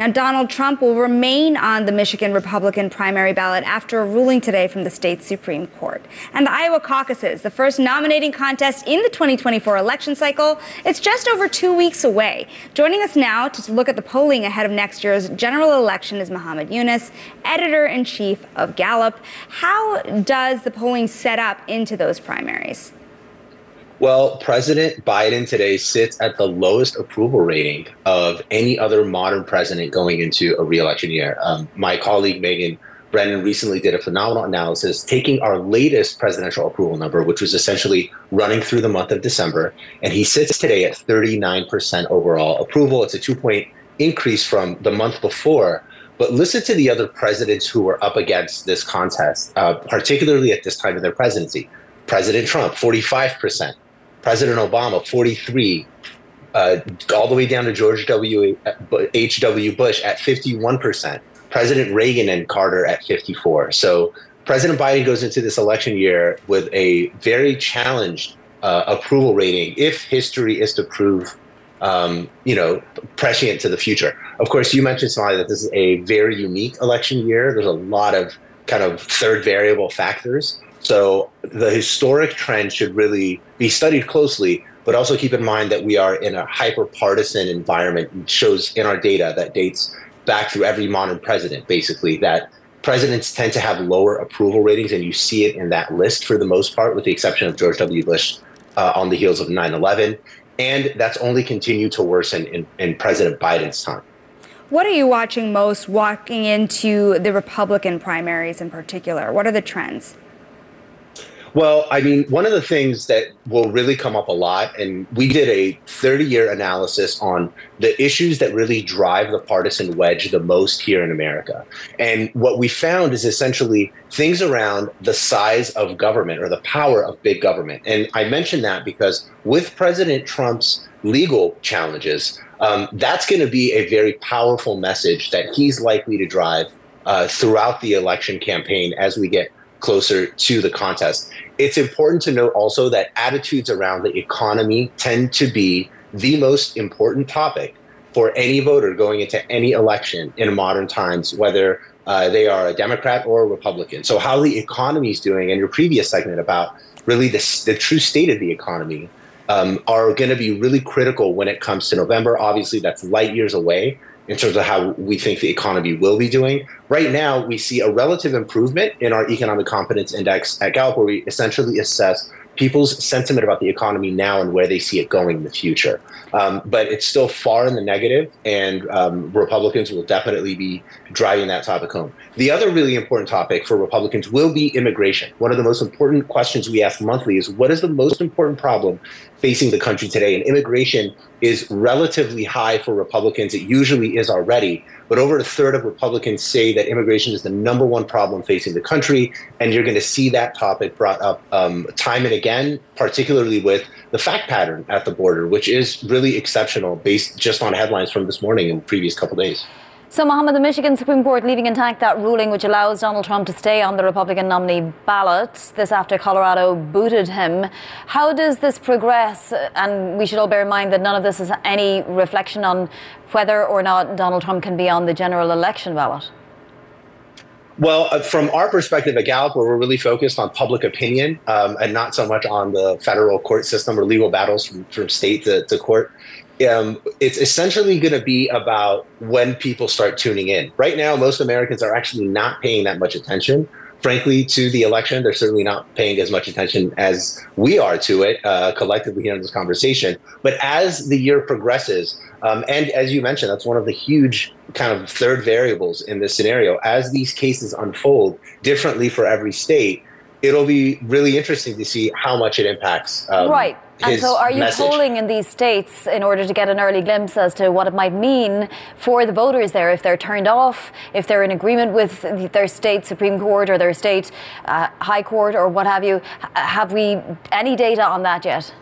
Now, Donald Trump will remain on the Michigan Republican primary ballot after a ruling today from the state Supreme Court. And the Iowa caucuses, the first nominating contest in the 2024 election cycle, it's just over two weeks away. Joining us now to look at the polling ahead of next year's general election is Mohamed Younis, editor in chief of Gallup. How does the polling set up into those primaries? Well, President Biden today sits at the lowest approval rating of any other modern president going into a reelection year. Um, my colleague Megan Brenan recently did a phenomenal analysis taking our latest presidential approval number, which was essentially running through the month of December, and he sits today at 39% overall approval. It's a two point increase from the month before. But listen to the other presidents who were up against this contest, uh, particularly at this time of their presidency. President Trump, 45%. President Obama, 43, uh, all the way down to George W. H.W. Bush at 51%, President Reagan and Carter at 54. So President Biden goes into this election year with a very challenged uh, approval rating if history is to prove, um, you know, prescient to the future. Of course, you mentioned, Sonali, that this is a very unique election year. There's a lot of kind of third variable factors. So the historic trend should really be studied closely, but also keep in mind that we are in a hyper partisan environment. It shows in our data that dates back through every modern president, basically, that presidents tend to have lower approval ratings, and you see it in that list for the most part, with the exception of George W. Bush uh, on the heels of 9 11. And that's only continued to worsen in, in President Biden's time. What are you watching most walking into the Republican primaries in particular? What are the trends? Well, I mean, one of the things that will really come up a lot, and we did a 30 year analysis on the issues that really drive the partisan wedge the most here in America. And what we found is essentially things around the size of government or the power of big government. And I mention that because with President Trump's legal challenges, um, that's going to be a very powerful message that he's likely to drive uh, throughout the election campaign as we get closer to the contest. It's important to note also that attitudes around the economy tend to be the most important topic for any voter going into any election in modern times, whether uh, they are a Democrat or a Republican. So, how the economy is doing, and your previous segment about really the, the true state of the economy, um, are going to be really critical when it comes to November. Obviously, that's light years away, in terms of how we think the economy will be doing. Right now, we see a relative improvement in our economic confidence index at Gallup, where we essentially assess people's sentiment about the economy now and where they see it going in the future. Um, but it's still far in the negative, and um, Republicans will definitely be driving that topic home. The other really important topic for Republicans will be immigration. One of the most important questions we ask monthly is what is the most important problem facing the country today? And immigration is relatively high for Republicans. It usually is already, but over a third of Republicans say that immigration is the number one problem facing the country. And you're going to see that topic brought up um, time and again, particularly with the fact pattern at the border, which is really exceptional based just on headlines from this morning and previous couple days. So, Mohamed, the Michigan Supreme Court leaving intact that ruling which allows Donald Trump to stay on the Republican nominee ballot. This after Colorado booted him. How does this progress? And we should all bear in mind that none of this is any reflection on whether or not Donald Trump can be on the general election ballot. Well, uh, from our perspective at Gallup, where we're really focused on public opinion um, and not so much on the federal court system or legal battles from, from state to, to court, um, it's essentially going to be about when people start tuning in. Right now, most Americans are actually not paying that much attention, frankly, to the election. They're certainly not paying as much attention as we are to it uh, collectively here in this conversation. But as the year progresses, um, and as you mentioned, that's one of the huge kind of third variables in this scenario. As these cases unfold differently for every state, it'll be really interesting to see how much it impacts. Um, right. And so, are you message. polling in these states in order to get an early glimpse as to what it might mean for the voters there if they're turned off, if they're in agreement with their state Supreme Court or their state uh, High Court or what have you? Have we any data on that yet?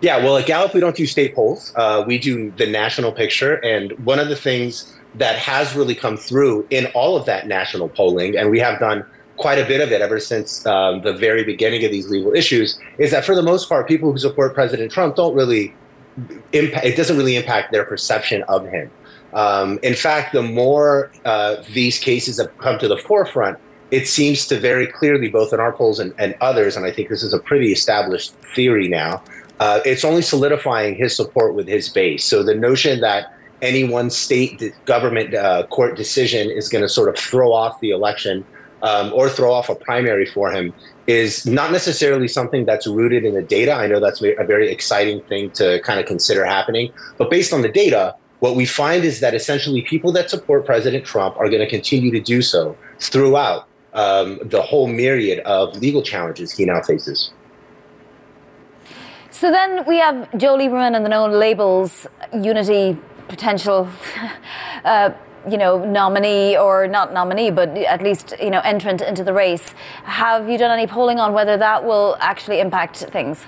Yeah, well, at Gallup, we don't do state polls. Uh, we do the national picture. And one of the things that has really come through in all of that national polling, and we have done quite a bit of it ever since um, the very beginning of these legal issues, is that for the most part, people who support President Trump don't really impact. It doesn't really impact their perception of him. Um, in fact, the more uh, these cases have come to the forefront, it seems to very clearly, both in our polls and, and others, and I think this is a pretty established theory now. Uh, it's only solidifying his support with his base. So the notion that any one state government uh, court decision is going to sort of throw off the election um, or throw off a primary for him is not necessarily something that's rooted in the data. I know that's a very exciting thing to kind of consider happening. But based on the data, what we find is that essentially people that support President Trump are going to continue to do so throughout um, the whole myriad of legal challenges he now faces. So then we have Joe Lieberman and the No Labels unity potential. Uh, you know, nominee or not nominee, but at least, you know, entrant into the race. Have you done any polling on whether that will actually impact things?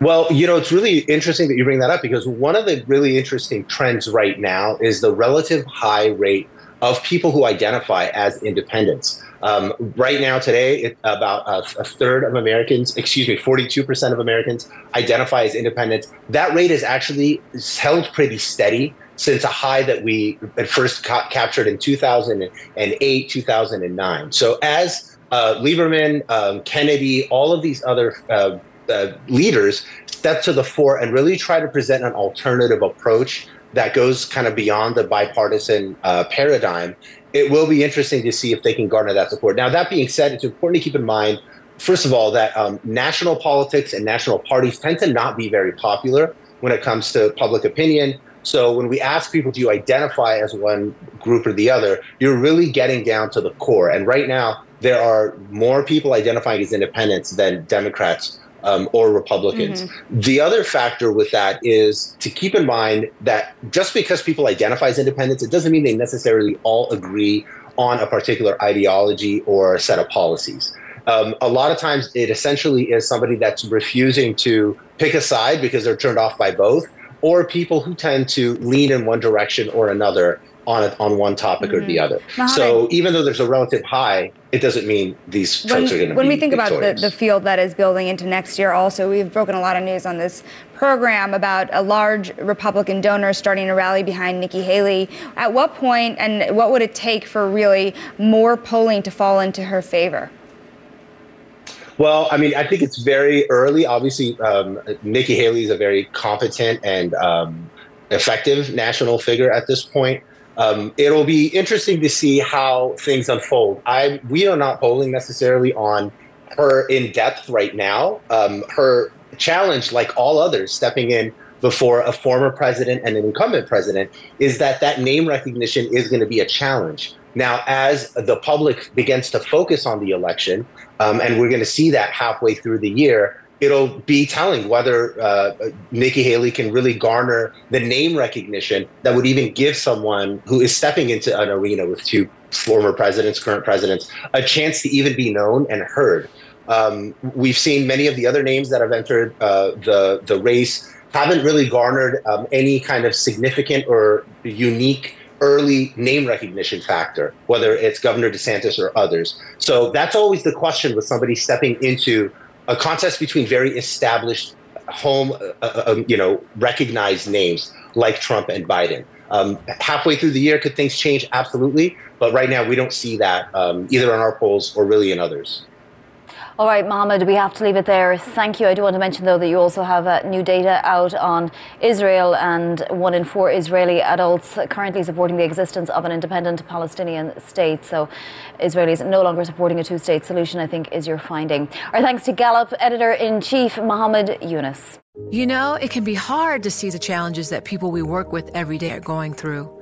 Well, you know, it's really interesting that you bring that up because one of the really interesting trends right now is the relative high rate of people who identify as independents. Um, right now, today, it, about a, a, third of Americans, excuse me, 42% of Americans identify as independents. That rate is actually held pretty steady since a high that we at first ca- captured in 2008, 2009. So as uh, Lieberman, um, Kennedy, all of these other uh, uh, leaders step to the fore and really try to present an alternative approach that goes kind of beyond the bipartisan uh, paradigm, it will be interesting to see if they can garner that support. Now, that being said, it's important to keep in mind, first of all, that um, national politics and national parties tend to not be very popular when it comes to public opinion. So when we ask people, do you identify as one group or the other, you're really getting down to the core. And right now, there are more people identifying as independents than Democrats um, or Republicans. Mm-hmm. The other factor with that is to keep in mind that just because people identify as independents, it doesn't mean they necessarily all agree on a particular ideology or a set of policies. Um, a lot of times, it essentially is somebody that's refusing to pick a side because they're turned off by both or people who tend to lean in one direction or another on on one topic mm-hmm. or the mm-hmm. other. So even though there's a relative high, it doesn't mean these when, folks are going to When we think victorious. about the, the field that is building into next year, also we've broken a lot of news on this program about a large Republican donor starting to rally behind Nikki Haley. At what point and what would it take for really more polling to fall into her favor? Well, I mean, I think it's very early. Obviously, um, Nikki Haley is a very competent and um, effective national figure at this point. Um, it'll be interesting to see how things unfold. I we are not polling necessarily on her in depth right now. Um, her challenge, like all others, stepping in before a former president and an incumbent president, is that that name recognition is going to be a challenge. Now, as the public begins to focus on the election, um, and we're going to see that halfway through the year, it'll be telling whether uh, Nikki Haley can really garner the name recognition that would even give someone who is stepping into an arena with two former presidents, current presidents, a chance to even be known and heard. Um, we've seen many of the other names that have entered uh, the the race haven't really garnered um, any kind of significant or unique early name recognition factor, whether it's Governor DeSantis or others. So that's always the question with somebody stepping into a contest between very established home, uh, uh, um, you know, recognized names like Trump and Biden. Um, halfway through the year, could things change? Absolutely. But right now, we don't see that um, either in our polls or really in others. All right, Mohamed, we have to leave it there. Thank you. I do want to mention, though, that you also have uh, new data out on Israel, and one in four Israeli adults currently supporting the existence of an independent Palestinian state. So, Israelis no longer supporting a two state solution, I think, is your finding. Our thanks to Gallup editor in chief, Mohamed Younis. You know, it can be hard to see the challenges that people we work with every day are going through.